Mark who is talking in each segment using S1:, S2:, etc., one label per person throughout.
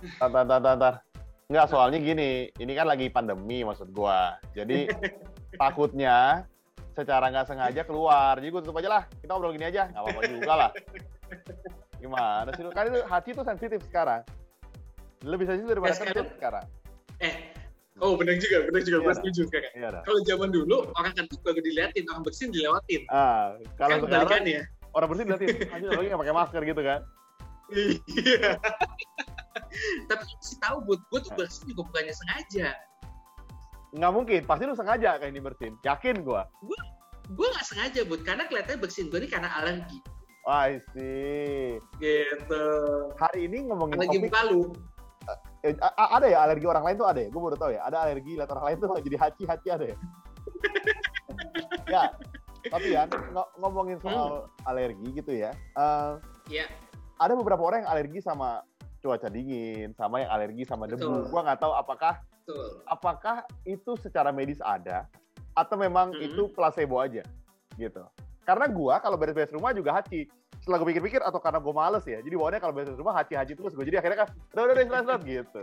S1: Aduh.
S2: Wah. Tar, tar, tar, tar, tar. Enggak, soalnya gini, ini kan lagi pandemi maksud gua. Jadi takutnya secara nggak sengaja keluar. Jadi gua tutup aja lah. Kita ngobrol gini aja. Nggak apa-apa juga lah. Gimana sih lu? Kan itu hati tuh sensitif sekarang. Lebih sensitif daripada
S1: Eh, sekarang-
S2: sekarang.
S1: Eh, oh benar juga, benar juga.
S2: Iya,
S1: Gue
S2: dah.
S1: setuju kakak.
S2: Iya.
S1: Kalau zaman dulu orang kentut baru diliatin, orang bersin dilewatin.
S2: Ah, kalau
S1: kan
S2: sekarang
S1: kebalikannya.
S2: orang bersih berarti aja lagi nggak pakai masker gitu kan.
S1: Iya. Tapi sih tahu, buat gue tuh bersin juga bukannya sengaja.
S2: Nggak mungkin, pasti lu sengaja kayak ini bersin. Yakin gua.
S1: Gue nggak sengaja, buat karena kelihatannya bersin gue ini karena alergi.
S2: Wah, I see.
S1: Gitu.
S2: Hari ini ngomongin
S1: Alergi
S2: topik
S1: lu.
S2: Eh, a- ada ya alergi orang lain tuh ada ya? Gue baru tahu ya. Ada alergi lihat orang lain tuh jadi haci-haci ada ya? ya, tapi ya ng- ngomongin soal alergi gitu ya. eh,
S1: Iya.
S2: ada beberapa orang yang alergi sama cuaca dingin, sama yang alergi sama debu.
S1: Betul.
S2: Gua nggak tahu apakah
S1: Betul.
S2: apakah itu secara medis ada atau memang
S1: Hmm.
S2: itu placebo aja gitu. Karena gua kalau beres-beres rumah juga haci. Setelah gue pikir-pikir atau karena gue males ya. Jadi bawaannya kalau beres rumah haci-haci terus gue jadi akhirnya kan udah udah udah istirahat," gitu.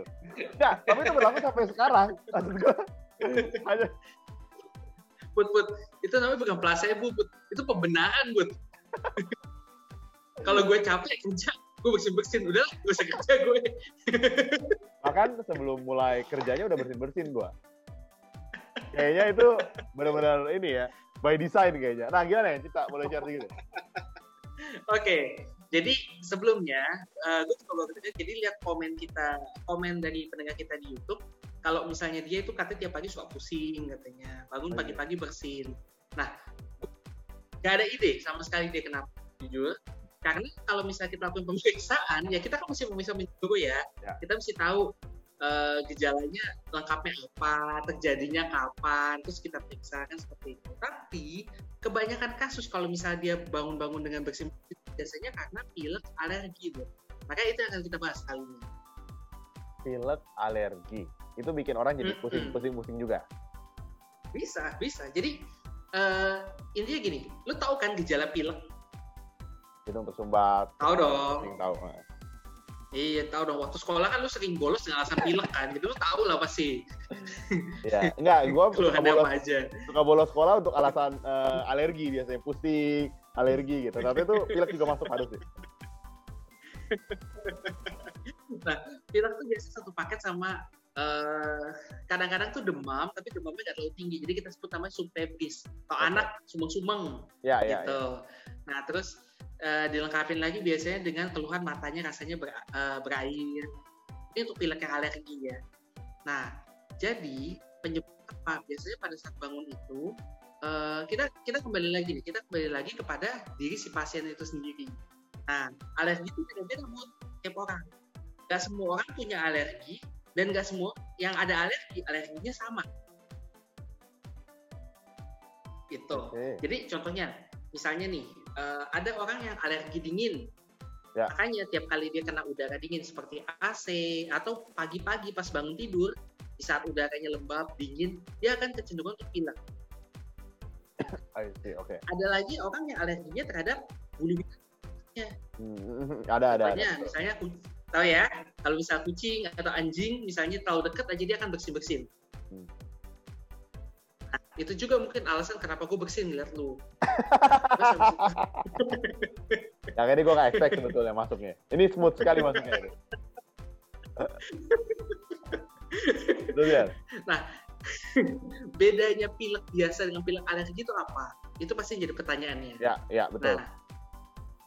S2: Nah, tapi itu berlaku sampai sekarang. Maksud gue hanya
S1: Put, put. Itu namanya bukan placebo, put. Itu pembenaran, put. Kalau gue capek kerja, gue bersin-bersin. Udah lah, gue usah kerja gue.
S2: bahkan sebelum mulai kerjanya udah bersin-bersin gua. Kayaknya itu benar-benar ini ya, by design kayaknya. Nah, gimana ya? Cita boleh share ya?
S1: Oke, jadi sebelumnya eh, gue coba bekerja, jadi lihat komen kita, komen dari pendengar kita di YouTube. Kalau misalnya dia itu katanya tiap pagi suka pusing katanya, bangun
S2: Oh, iya.
S1: pagi-pagi bersin. Nah, gak ada ide sama sekali dia kenapa jujur. Karena kalau misalnya kita lakukan pemeriksaan, ya kita kan mesti memeriksa dulu ya.
S2: Ya.
S1: Kita mesti tahu eh, gejalanya lengkapnya apa, terjadinya kapan, terus kita periksa kan seperti itu. Tapi kebanyakan kasus kalau misalnya dia bangun-bangun dengan bersin biasanya karena pilek alergi bro. Maka itu yang akan kita bahas kali ini.
S2: Pilek alergi. Itu bikin orang jadi pusing-pusing-pusing juga.
S1: Bisa, bisa. Jadi eh intinya gini, lu tahu kan gejala pilek?
S2: Hidung tersumbat.
S1: Tahu dong.
S2: Sering tahu. Nah.
S1: Iya, tahu dong. Waktu sekolah kan lu sering bolos dengan alasan pilek kan. Gitu lu tahu lah pasti.
S2: Iya, enggak, gua suka bolos,
S1: aja.
S2: suka bolos sekolah untuk alasan eh, alergi biasanya, pusing, alergi gitu. Tapi itu pilek juga masuk harus sih.
S1: Pilek tuh biasanya satu paket sama eh, kadang-kadang tuh demam, tapi demamnya nggak terlalu tinggi. Jadi kita sebut namanya subfebris. Kalau
S2: Oke.
S1: anak sumeng-sumeng.
S2: Ya, ya,
S1: gitu. Nah terus eh, dilengkapin lagi biasanya dengan keluhan matanya rasanya ber- eh, berair. Ini untuk pilek yang alergi ya. Nah jadi penyebab apa? Biasanya pada saat bangun itu eh, kita kita kembali lagi nih, kita kembali lagi kepada diri si pasien itu sendiri. Nah alergi itu beda-beda buat tiap orang. Gak semua orang punya alergi dan gak semua yang ada alergi alerginya sama. Gitu.
S2: Oke.
S1: Jadi contohnya, misalnya nih, eh, ada orang yang alergi dingin.
S2: Ya.
S1: Makanya tiap kali dia kena udara dingin seperti AC atau pagi-pagi pas bangun tidur, di saat udaranya lembab, dingin, dia akan kecenderungan untuk pilek.
S2: I see, oke.
S1: Ada lagi orang yang alerginya terhadap bulu binatang.
S2: Hmm, ada, ada, ada.
S1: Misalnya tahu ya, kalau misal kucing atau anjing, misalnya terlalu dekat aja dia akan bersin-bersin. Nah, itu juga mungkin alasan kenapa gue bersin ngeliat lu.
S2: Yang ini gue gak expect sebetulnya masuknya. Ini smooth sekali masuknya. Dia.
S1: bedanya pilek biasa dengan pilek alergi itu apa? Itu pasti jadi pertanyaannya.
S2: Ya, ya betul.
S1: Nah,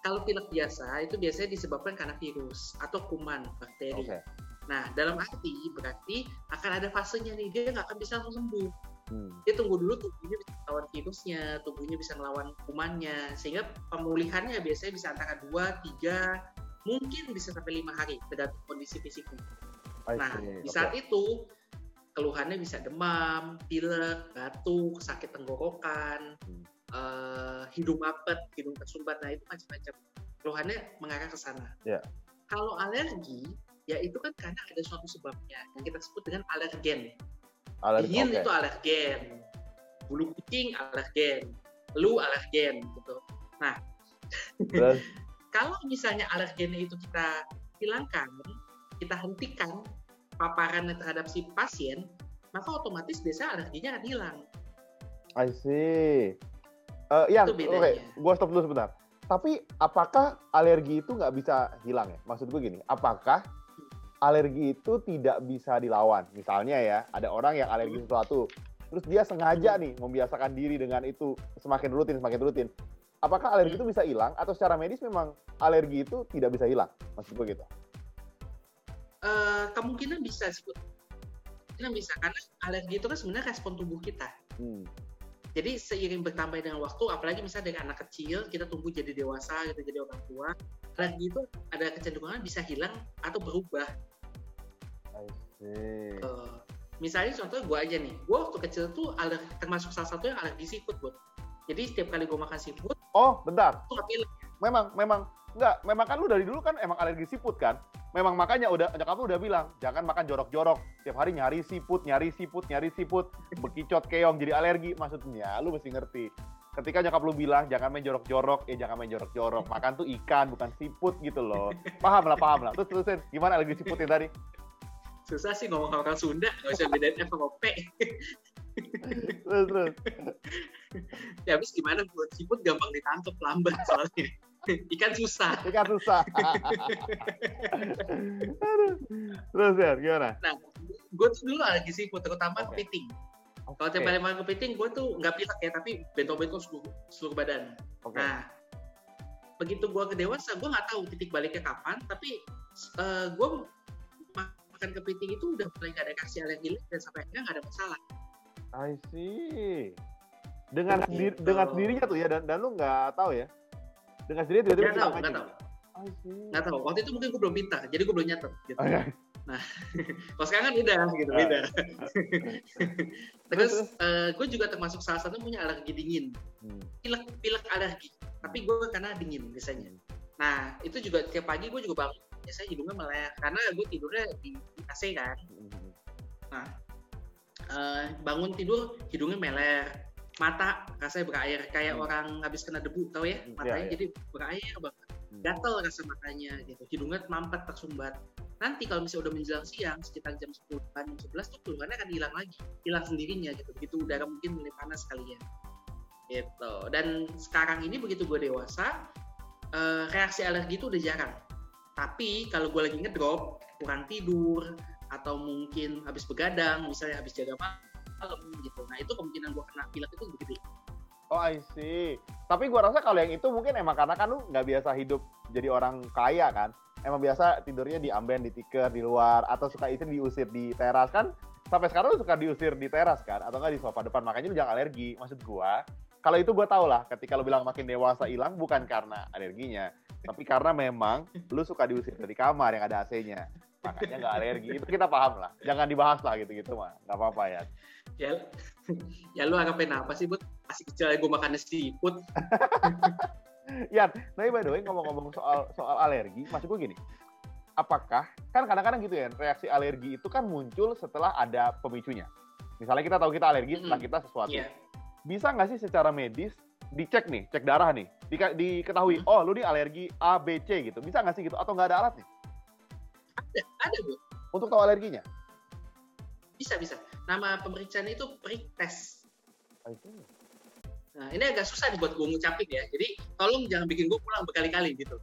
S1: kalau pilek biasa itu biasanya disebabkan karena virus atau kuman bakteri.
S2: Oke.
S1: Nah, dalam arti berarti akan ada fasenya nih, dia nggak akan bisa langsung sembuh.
S2: Hmm.
S1: Dia tunggu dulu tubuhnya bisa melawan virusnya, tubuhnya bisa melawan kumannya, sehingga pemulihannya biasanya bisa antara 2, 3, mungkin bisa sampai lima hari, tergantung kondisi fisiknya.
S2: I
S1: Nah,
S2: see.
S1: di saat itu keluhannya bisa demam, pilek, batuk, sakit tenggorokan,
S2: Hmm.
S1: eh, hidung apet, hidung tersumbat, nah itu macam-macam. Keluhannya mengarah ke sana.
S2: Ya.
S1: Kalau alergi, ya itu kan karena ada suatu sebabnya yang kita sebut dengan alergen.
S2: Alergi,
S1: Dingin
S2: oke.
S1: itu alergen, bulu kucing alergen, lu alergen gitu.
S2: Terus,
S1: Kalau misalnya alergennya itu kita hilangkan, kita hentikan paparan terhadap si pasien, maka otomatis biasanya alerginya akan hilang.
S2: I see. Uh, yang,
S1: Itu
S2: oke,
S1: bedanya.
S2: gua stop dulu sebentar. Tapi apakah alergi itu nggak bisa hilang ya? Maksud gue gini, apakah alergi itu tidak bisa dilawan? Misalnya ya, ada orang yang alergi sesuatu, terus dia sengaja nih membiasakan diri dengan itu semakin rutin, semakin rutin. Apakah alergi itu bisa hilang atau secara medis memang alergi itu tidak bisa hilang? Maksud gue gitu.
S1: Eh, kemungkinan bisa sih, Bu. Kemungkinan bisa karena alergi itu kan sebenarnya respon tubuh kita.
S2: Hmm.
S1: Jadi seiring bertambah dengan waktu, apalagi misalnya dari anak kecil, kita tumbuh jadi dewasa, kita jadi orang tua, alergi itu ada kecenderungan bisa hilang atau berubah.
S2: I see.
S1: Eh, misalnya contoh gue aja nih, gue waktu kecil tuh aler- termasuk salah satu yang alergi seafood, buat. Jadi setiap kali gue makan seafood,
S2: Oh, bentar. Memang, memang enggak. Memang kan lu dari dulu kan emang alergi siput kan? Memang makanya udah nyokap lu udah bilang jangan makan jorok-jorok. Tiap hari nyari siput, nyari siput, nyari siput, bekicot keong jadi alergi. Maksudnya lu mesti ngerti. Ketika nyokap lu bilang jangan main jorok-jorok, ya jangan main jorok-jorok. Makan tuh ikan bukan siput gitu loh. Paham lah, paham lah. Terus terusin gimana alergi siput yang tadi?
S1: Susah sih ngomong orang Sunda, nggak bisa bedain F sama P.
S2: Terus terus.
S1: ya habis gimana buat seafood gampang ditangkap lambat soalnya. Ikan susah.
S2: Ikan susah. Terus ya, gimana?
S1: Nah, gue tuh dulu alergi seafood, terutama
S2: Oke.
S1: kepiting. Kalau tiap kali makan kepiting, gue tuh nggak pilek ya, tapi bentol-bentol seluruh, seluruh badan.
S2: Oke.
S1: Nah, begitu gue ke dewasa, gue nggak tahu titik baliknya kapan, tapi eh, gue makan kepiting itu udah mulai gak ada kasih alergi dan sampai akhirnya nggak ada masalah.
S2: I see. Dengan sendiri,
S1: Gitu.
S2: dengan sendirinya tuh ya dan dan lu nggak tahu ya. Dengan sendiri tiba-tiba
S1: Nggak tahu, nggak
S2: aja.
S1: tahu, nggak tahu. Waktu itu mungkin gue belum pintar, jadi gue belum nyatet. Gitu.
S2: Oh, ya.
S1: Kalau sekarang kan beda, gitu
S2: Ah.
S1: beda.
S2: Terus,
S1: Terus gue juga termasuk salah satu punya alergi dingin,
S2: Hmm.
S1: pilek pilek alergi. Tapi gue karena dingin biasanya. Nah itu juga tiap pagi gue juga bangun biasanya hidungnya meleleh karena gue tidurnya di, di AC kan.
S2: Hmm.
S1: Eh, bangun tidur hidungnya meler, mata rasanya berair kayak
S2: Hmm.
S1: orang habis kena debu tau ya
S2: Hmm,
S1: matanya
S2: iya, iya.
S1: jadi berair banget
S2: Hmm.
S1: gatel rasa matanya gitu hidungnya mampet tersumbat nanti kalau misalnya udah menjelang siang sekitar jam 10 jam 11 tuh keluhannya akan hilang lagi hilang sendirinya gitu begitu udara mungkin mulai panas kali ya gitu dan sekarang ini begitu gue dewasa eh, reaksi alergi itu udah jarang tapi kalau gue lagi ngedrop kurang tidur atau mungkin habis begadang misalnya habis jaga malam gitu nah itu kemungkinan gue kena pilek itu gede
S2: Oh I see. Tapi gua rasa kalau yang itu mungkin emang karena kan lu nggak biasa hidup jadi orang kaya kan. Emang biasa tidurnya di amben, di tikar, di luar, atau suka istri diusir di teras kan. Sampai sekarang lu suka diusir di teras kan, atau nggak di sofa depan. Makanya lu jangan alergi. Maksud gua, kalau itu gua tau lah. Ketika lu bilang makin dewasa hilang bukan karena alerginya, tapi karena memang lu suka diusir dari kamar yang ada AC-nya. Makanya nggak alergi. Itu kita paham lah. Jangan dibahas lah gitu-gitu mah. Nggak apa-apa ya.
S1: ya ya lu harapin apa sih buat masih kecil aja gue makan seafood
S2: Yan, tapi by the way ngomong-ngomong soal soal alergi, maksud gue gini, apakah kan kadang-kadang gitu ya reaksi alergi itu kan muncul setelah ada pemicunya. Misalnya kita tahu kita alergi setelah kita sesuatu,
S1: Iya.
S2: Bisa nggak sih secara medis dicek nih, cek darah nih, dika- diketahui, oh lu nih alergi A, B, C gitu, bisa nggak sih gitu? Atau nggak ada alat nih?
S1: Ada ada bu.
S2: Untuk tahu alerginya?
S1: bisa bisa. Nama pemeriksaan itu prick test.
S2: See.
S1: nah ini agak susah nih buat gue ngucapin ya. Jadi tolong jangan bikin gue pulang berkali-kali gitu.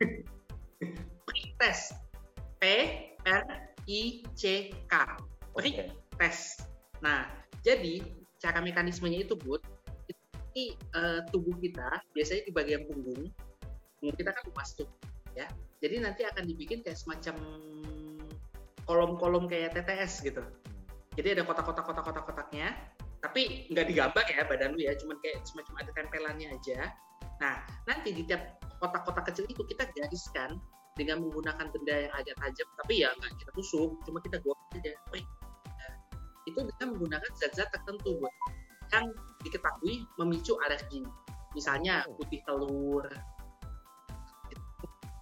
S1: Prick test. P R I C K. Prick
S2: Oke.
S1: test. Nah jadi cara mekanismenya itu bud ini eh, tubuh kita biasanya di bagian punggung punggung kita kan luas tuh ya. Jadi nanti akan dibikin kayak semacam kolom-kolom kayak TTS gitu. Jadi ada kotak-kotak kotak-kotak kotaknya tapi nggak digambar ya badan lu ya cuman kayak semacam ada tempelannya aja. Nah nanti di tiap kotak-kotak kecil itu kita gariskan dengan menggunakan benda yang agak tajam tapi ya nggak kita tusuk cuma kita goreng aja. Prick. Itu dengan menggunakan zat-zat tertentu buat yang diketahui memicu alergi. Misalnya putih telur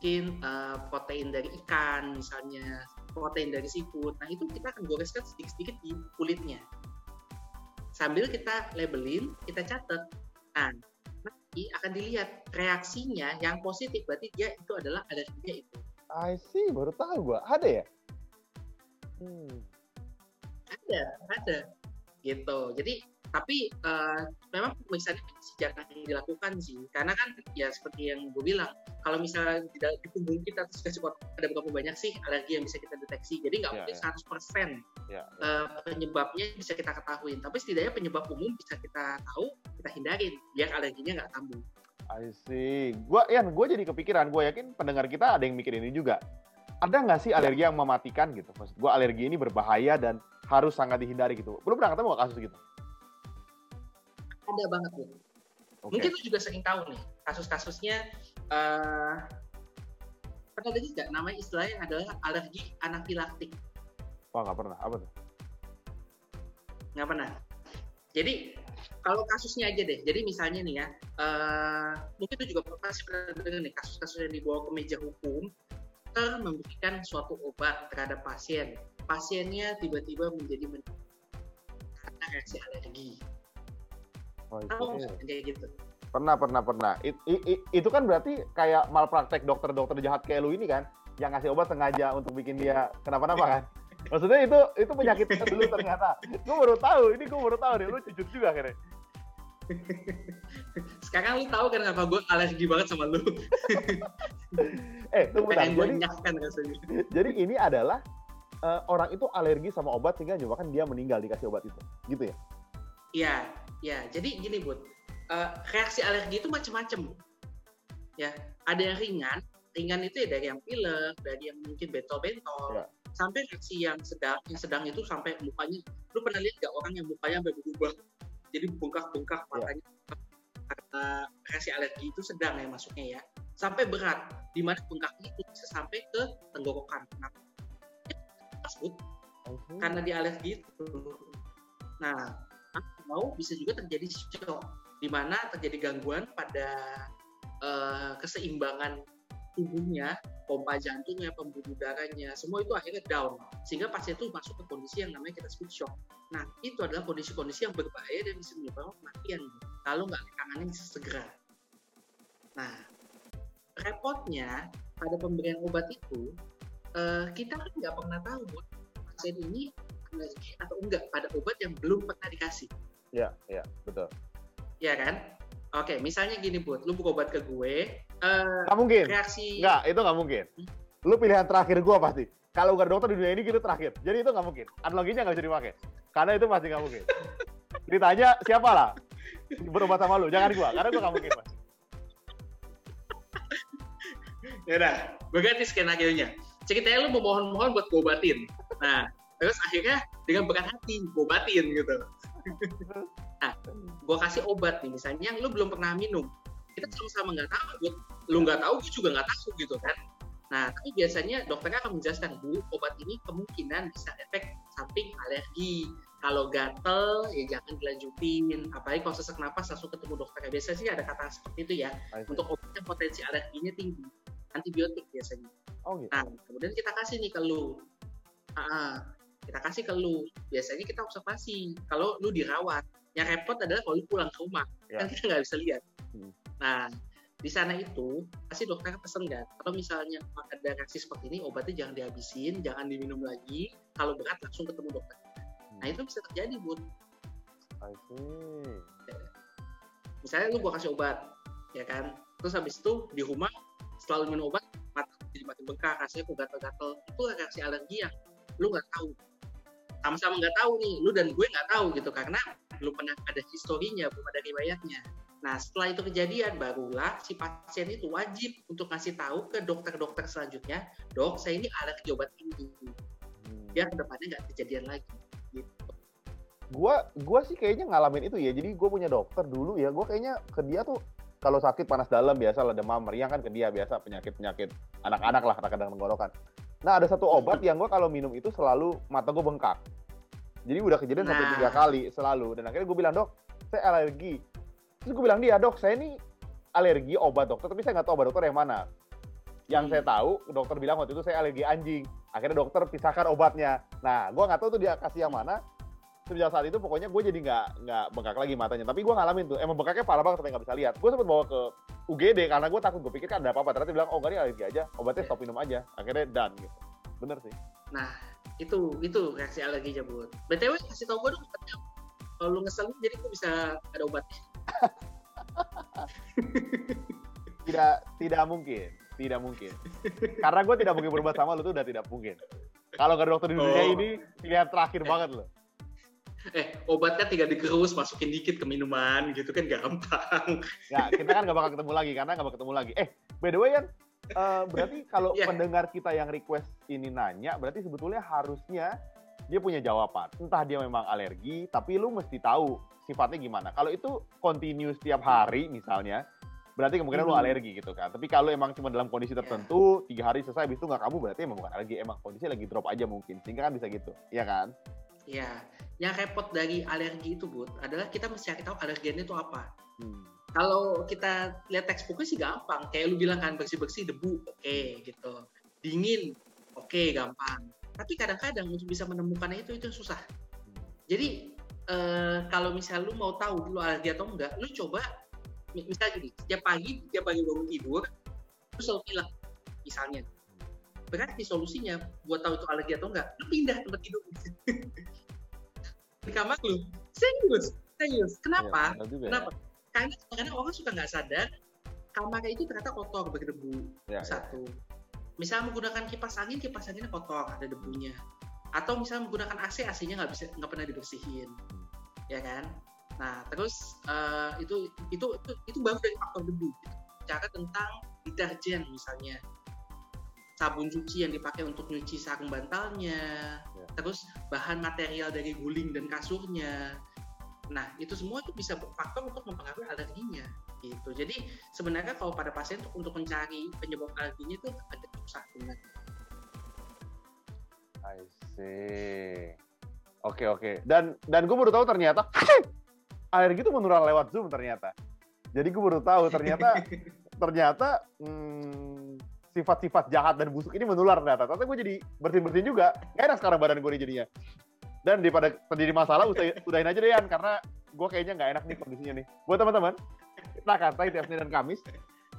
S1: mungkin eh, protein dari ikan misalnya protein dari seafood. Nah itu kita akan goreskan sedikit-sedikit di kulitnya. Sambil kita labelin kita catat. Nah nanti akan dilihat reaksinya yang positif. Berarti dia itu adalah alerginya itu.
S2: I see, baru tahu gua. Ada ya?
S1: Hmm. Ada, ada. Gitu. Jadi tapi uh, memang pemisahannya masih jarang dilakukan sih karena kan ya seperti yang gue bilang kalau misalnya di, di punggung kita terus kasih ada berapa banyak sih alergi yang bisa kita deteksi jadi nggak yeah, mungkin yeah. 100% yeah, yeah. Uh, penyebabnya bisa kita ketahui tapi setidaknya penyebab umum bisa kita tahu kita hindarin biar alerginya nggak kambuh
S2: I see. Gua, ya, gue jadi kepikiran. Gue yakin pendengar kita ada yang mikir ini juga. Ada nggak sih alergi yang mematikan gitu? Maksud gue alergi ini berbahaya dan harus sangat dihindari gitu. Belum pernah ketemu kasus gitu?
S1: Ada banget tuh. Okay. Mungkin lu juga sering tahu nih kasus-kasusnya. Uh, pernah dengar nggak namanya istilahnya adalah alergi anafilaktik?
S2: Wah nggak pernah. Apa tuh?
S1: Nggak pernah. Jadi kalau kasusnya aja deh. Jadi misalnya nih ya, uh, mungkin itu juga pasti pernah dengar nih kasus-kasus yang dibawa ke meja hukum dokter memberikan suatu obat terhadap pasien. Pasiennya tiba-tiba menjadi men karena reaksi alergi.
S2: Oh, itu kayak gitu. Pernah, pernah, pernah. It, it, it, itu kan berarti kayak malpraktek dokter-dokter jahat kayak lu ini kan, yang ngasih obat sengaja untuk bikin dia kenapa-napa kan? Maksudnya itu itu penyakit dulu ternyata. Gue baru tahu, ini gue baru tahu deh. Lu cucut juga akhirnya.
S1: Sekarang lu tahu kan kenapa gue alergi banget sama lu.
S2: eh, tunggu. Jadi, kan rasanya. jadi ini adalah uh, orang itu alergi sama obat sehingga menyebabkan dia meninggal dikasih obat itu. Gitu ya?
S1: Iya, ya. Jadi gini, Bud. Uh, reaksi alergi itu macam-macam. Ya, ada yang ringan. Ringan itu ya dari yang pilek, dari yang mungkin bentol-bentol. Ya. Sampai reaksi yang sedang, yang sedang itu sampai mukanya. Lu pernah lihat gak orang yang mukanya sampai berubah jadi bengkak-bengkak iya. matanya yeah. karena reaksi alergi itu sedang ya masuknya ya sampai berat di mana bengkaknya itu bisa sampai ke tenggorokan kenapa tersebut okay. karena di alergi itu nah mau bisa juga terjadi shock di mana terjadi gangguan pada uh, keseimbangan tubuhnya, pompa jantungnya, pembuluh darahnya, semua itu akhirnya down. Sehingga pasien itu masuk ke kondisi yang namanya kita sebut shock. Nah, itu adalah kondisi-kondisi yang berbahaya dan bisa menyebabkan kematian kalau nggak ditangani segera. Nah, repotnya pada pemberian obat itu, uh, kita kan nggak pernah tahu pasien ini alergi atau enggak pada obat yang belum pernah dikasih.
S2: Iya, iya, betul.
S1: Iya kan? Oke, misalnya gini, Bud, lu buka obat ke gue,
S2: uh, gak mungkin. Reaksi... Nggak, itu nggak mungkin. Lu pilihan terakhir gue pasti. Kalau nggak dokter di dunia ini, gitu terakhir. Jadi itu nggak mungkin. Analoginya nggak bisa dipakai. Karena itu pasti nggak mungkin. Ditanya siapa lah berobat sama lu, jangan gue. Karena gue nggak mungkin, Mas.
S1: ya udah, gue ganti skenario-nya. Ceritanya lu memohon-mohon buat gue obatin. Nah, terus akhirnya dengan berat hati gue obatin gitu. nah, gue kasih obat nih, misalnya yang lu belum pernah minum kita sama-sama nggak tahu lu nggak tahu gue juga nggak tahu gitu kan. Nah tapi biasanya dokternya akan menjelaskan bu obat ini kemungkinan bisa efek samping alergi. Kalau gatel ya jangan dilanjutin. Apalagi kalau sesak napas langsung ketemu dokter biasanya sih ada kata seperti itu ya untuk obat yang potensi alerginya tinggi. Antibiotik biasanya. Oh, gitu. nah kemudian kita kasih nih ke lu. Kita kasih ke lu. Biasanya kita observasi. Kalau lu dirawat yang repot adalah kalau lu pulang ke rumah. Ya. kan kita nggak bisa lihat. Hmm. Nah, di sana itu pasti dokter pesen kan kalau misalnya ada reaksi seperti ini obatnya jangan dihabisin jangan diminum lagi. Kalau berat langsung ketemu dokter. Nah itu bisa terjadi bud.
S2: I see.
S1: misalnya lu gua kasih obat ya kan? Terus habis itu di rumah setelah lu minum obat mata jadi makin bengkak rasanya kok gatel-gatel. Itu reaksi alergi yang lu nggak tahu. Sama-sama nggak tahu nih lu dan gue nggak tahu gitu karena belum pernah ada historinya belum ada riwayatnya Nah, setelah itu kejadian, barulah si pasien itu wajib untuk ngasih tahu ke dokter-dokter selanjutnya, dok, saya ini alergi obat ini. Hmm. Biar ke depannya nggak kejadian lagi. Gitu.
S2: Gua, gua sih kayaknya ngalamin itu ya. Jadi gue punya dokter dulu ya. Gue kayaknya ke dia tuh kalau sakit panas dalam biasa lah demam meriang kan ke dia biasa penyakit penyakit anak-anak lah kadang-kadang tenggorokan. Nah ada satu obat yang gue kalau minum itu selalu mata gue bengkak. Jadi udah kejadian nah. sampai tiga kali selalu. Dan akhirnya gue bilang dok, saya alergi Terus gue bilang dia, dok saya ini alergi obat dokter, tapi saya nggak tahu obat dokter yang mana. Yang hmm. saya tahu, dokter bilang waktu itu saya alergi anjing. Akhirnya dokter pisahkan obatnya. Nah, gue nggak tahu tuh dia kasih yang mana. sejak saat itu pokoknya gue jadi nggak nggak bengkak lagi matanya tapi gue ngalamin tuh emang bengkaknya parah banget sampai nggak bisa lihat gue sempet bawa ke UGD karena gue takut gue pikir kan ada apa-apa ternyata dia bilang oh gak alergi aja obatnya stop minum aja akhirnya done gitu bener sih
S1: nah itu itu reaksi alerginya buat btw kasih tau gue dong kalau lu ngeselin jadi gue bisa ada obatnya
S2: tidak tidak mungkin tidak mungkin karena gue tidak mungkin berubah sama lu tuh udah tidak mungkin kalau gak ada dokter di dunia oh. ini pilihan terakhir eh. banget loh
S1: eh obatnya tinggal digerus masukin dikit ke minuman gitu kan gampang
S2: ya kita kan gak bakal ketemu lagi karena gak bakal ketemu lagi eh by the way kan uh, berarti kalau yeah. pendengar kita yang request ini nanya berarti sebetulnya harusnya dia punya jawaban entah dia memang alergi tapi lu mesti tahu sifatnya gimana kalau itu continue setiap hari misalnya berarti kemungkinan hmm. lu alergi gitu kan. Tapi kalau emang cuma dalam kondisi iya. tertentu, tiga hari selesai, habis itu nggak kamu berarti emang bukan alergi, emang kondisi lagi drop aja mungkin. Sehingga kan bisa gitu, iya kan?
S1: Iya, yang repot dari alergi itu, Bud, adalah kita mesti cari tahu alergennya itu apa. Hmm. Kalau kita lihat textbooknya sih gampang, kayak lu bilang kan bersih-bersih debu, oke okay, gitu. Dingin, oke okay, gampang. Tapi kadang-kadang untuk bisa menemukannya itu itu susah. Jadi eh, kalau misal lu mau tahu lu alergi atau enggak, lu coba misalnya gini, setiap pagi, setiap pagi bangun tidur, lu selalu bilang, misalnya, berarti solusinya buat tahu itu alergi atau enggak, lu pindah tempat tidur di kamar lu serius serius kenapa ya, kenapa ya. karena kadang orang suka nggak sadar kamar itu ternyata kotor berdebu ya. satu ya. Misalnya menggunakan kipas angin kipas anginnya kotor ada debunya atau misalnya menggunakan AC AC-nya nggak bisa nggak pernah dibersihin ya kan nah terus uh, itu, itu itu itu baru dari faktor debu cara tentang deterjen misalnya sabun cuci yang dipakai untuk nyuci sarung bantalnya, ya. terus bahan material dari guling dan kasurnya. Nah, itu semua itu bisa faktor untuk mempengaruhi alerginya. Gitu. Jadi sebenarnya kalau pada pasien untuk mencari penyebab alerginya itu ada susah benar.
S2: I see. Oke oke. Dan dan gue baru tahu ternyata alergi itu menular lewat zoom ternyata. Jadi gue baru tahu ternyata ternyata hmm, sifat-sifat jahat dan busuk ini menular ternyata. Ternyata gue jadi bersin-bersin juga. Gak enak sekarang badan gue nih jadinya. Dan daripada terjadi masalah, udahin aja deh Yan. Karena gue kayaknya nggak enak nih kondisinya nih. Buat teman-teman, akan tiap Senin dan Kamis.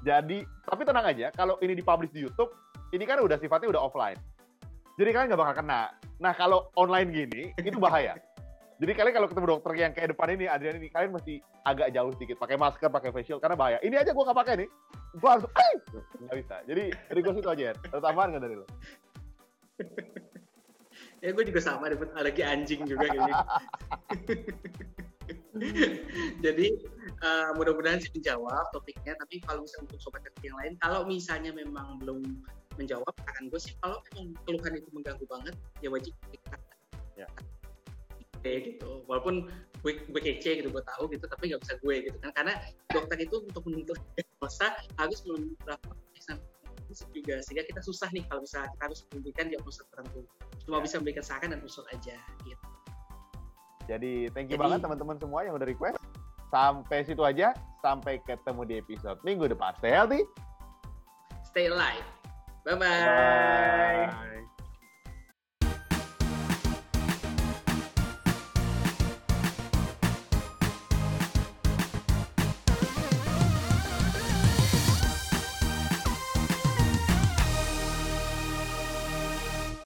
S2: Jadi, tapi tenang aja, kalau ini dipublish di YouTube, ini kan udah sifatnya udah offline. Jadi kalian nggak bakal kena. Nah, kalau online gini, itu bahaya. Jadi kalian kalau ketemu dokter yang kayak depan ini, Adrian ini, kalian mesti agak jauh sedikit, pakai masker, pakai facial, karena bahaya. Ini aja gue nggak pakai nih, gue langsung, nggak bisa. Jadi request itu aja, ada tambahan nggak dari lo?
S1: ya gue juga sama, dapat alergi anjing juga kayaknya. Jadi uh, mudah-mudahan sih menjawab topiknya. Tapi kalau misalnya untuk sobat kerja yang lain, kalau misalnya memang belum menjawab, akan gue sih kalau memang keluhan itu mengganggu banget, ya wajib kita ya. Gitu. Walaupun gue, gue kece gitu gue tahu gitu tapi nggak bisa gue gitu kan. Karena dokter itu untuk menentukan diagnosa harus melakukan juga sehingga kita susah nih kalau misalnya kita harus memberikan diagnosa tertentu. Cuma ya. bisa memberikan saran dan usul aja gitu
S2: jadi thank you Jadi, banget teman-teman semua yang udah request. Sampai situ aja. Sampai ketemu di episode minggu depan. Stay healthy.
S1: Stay alive. Bye bye, bye.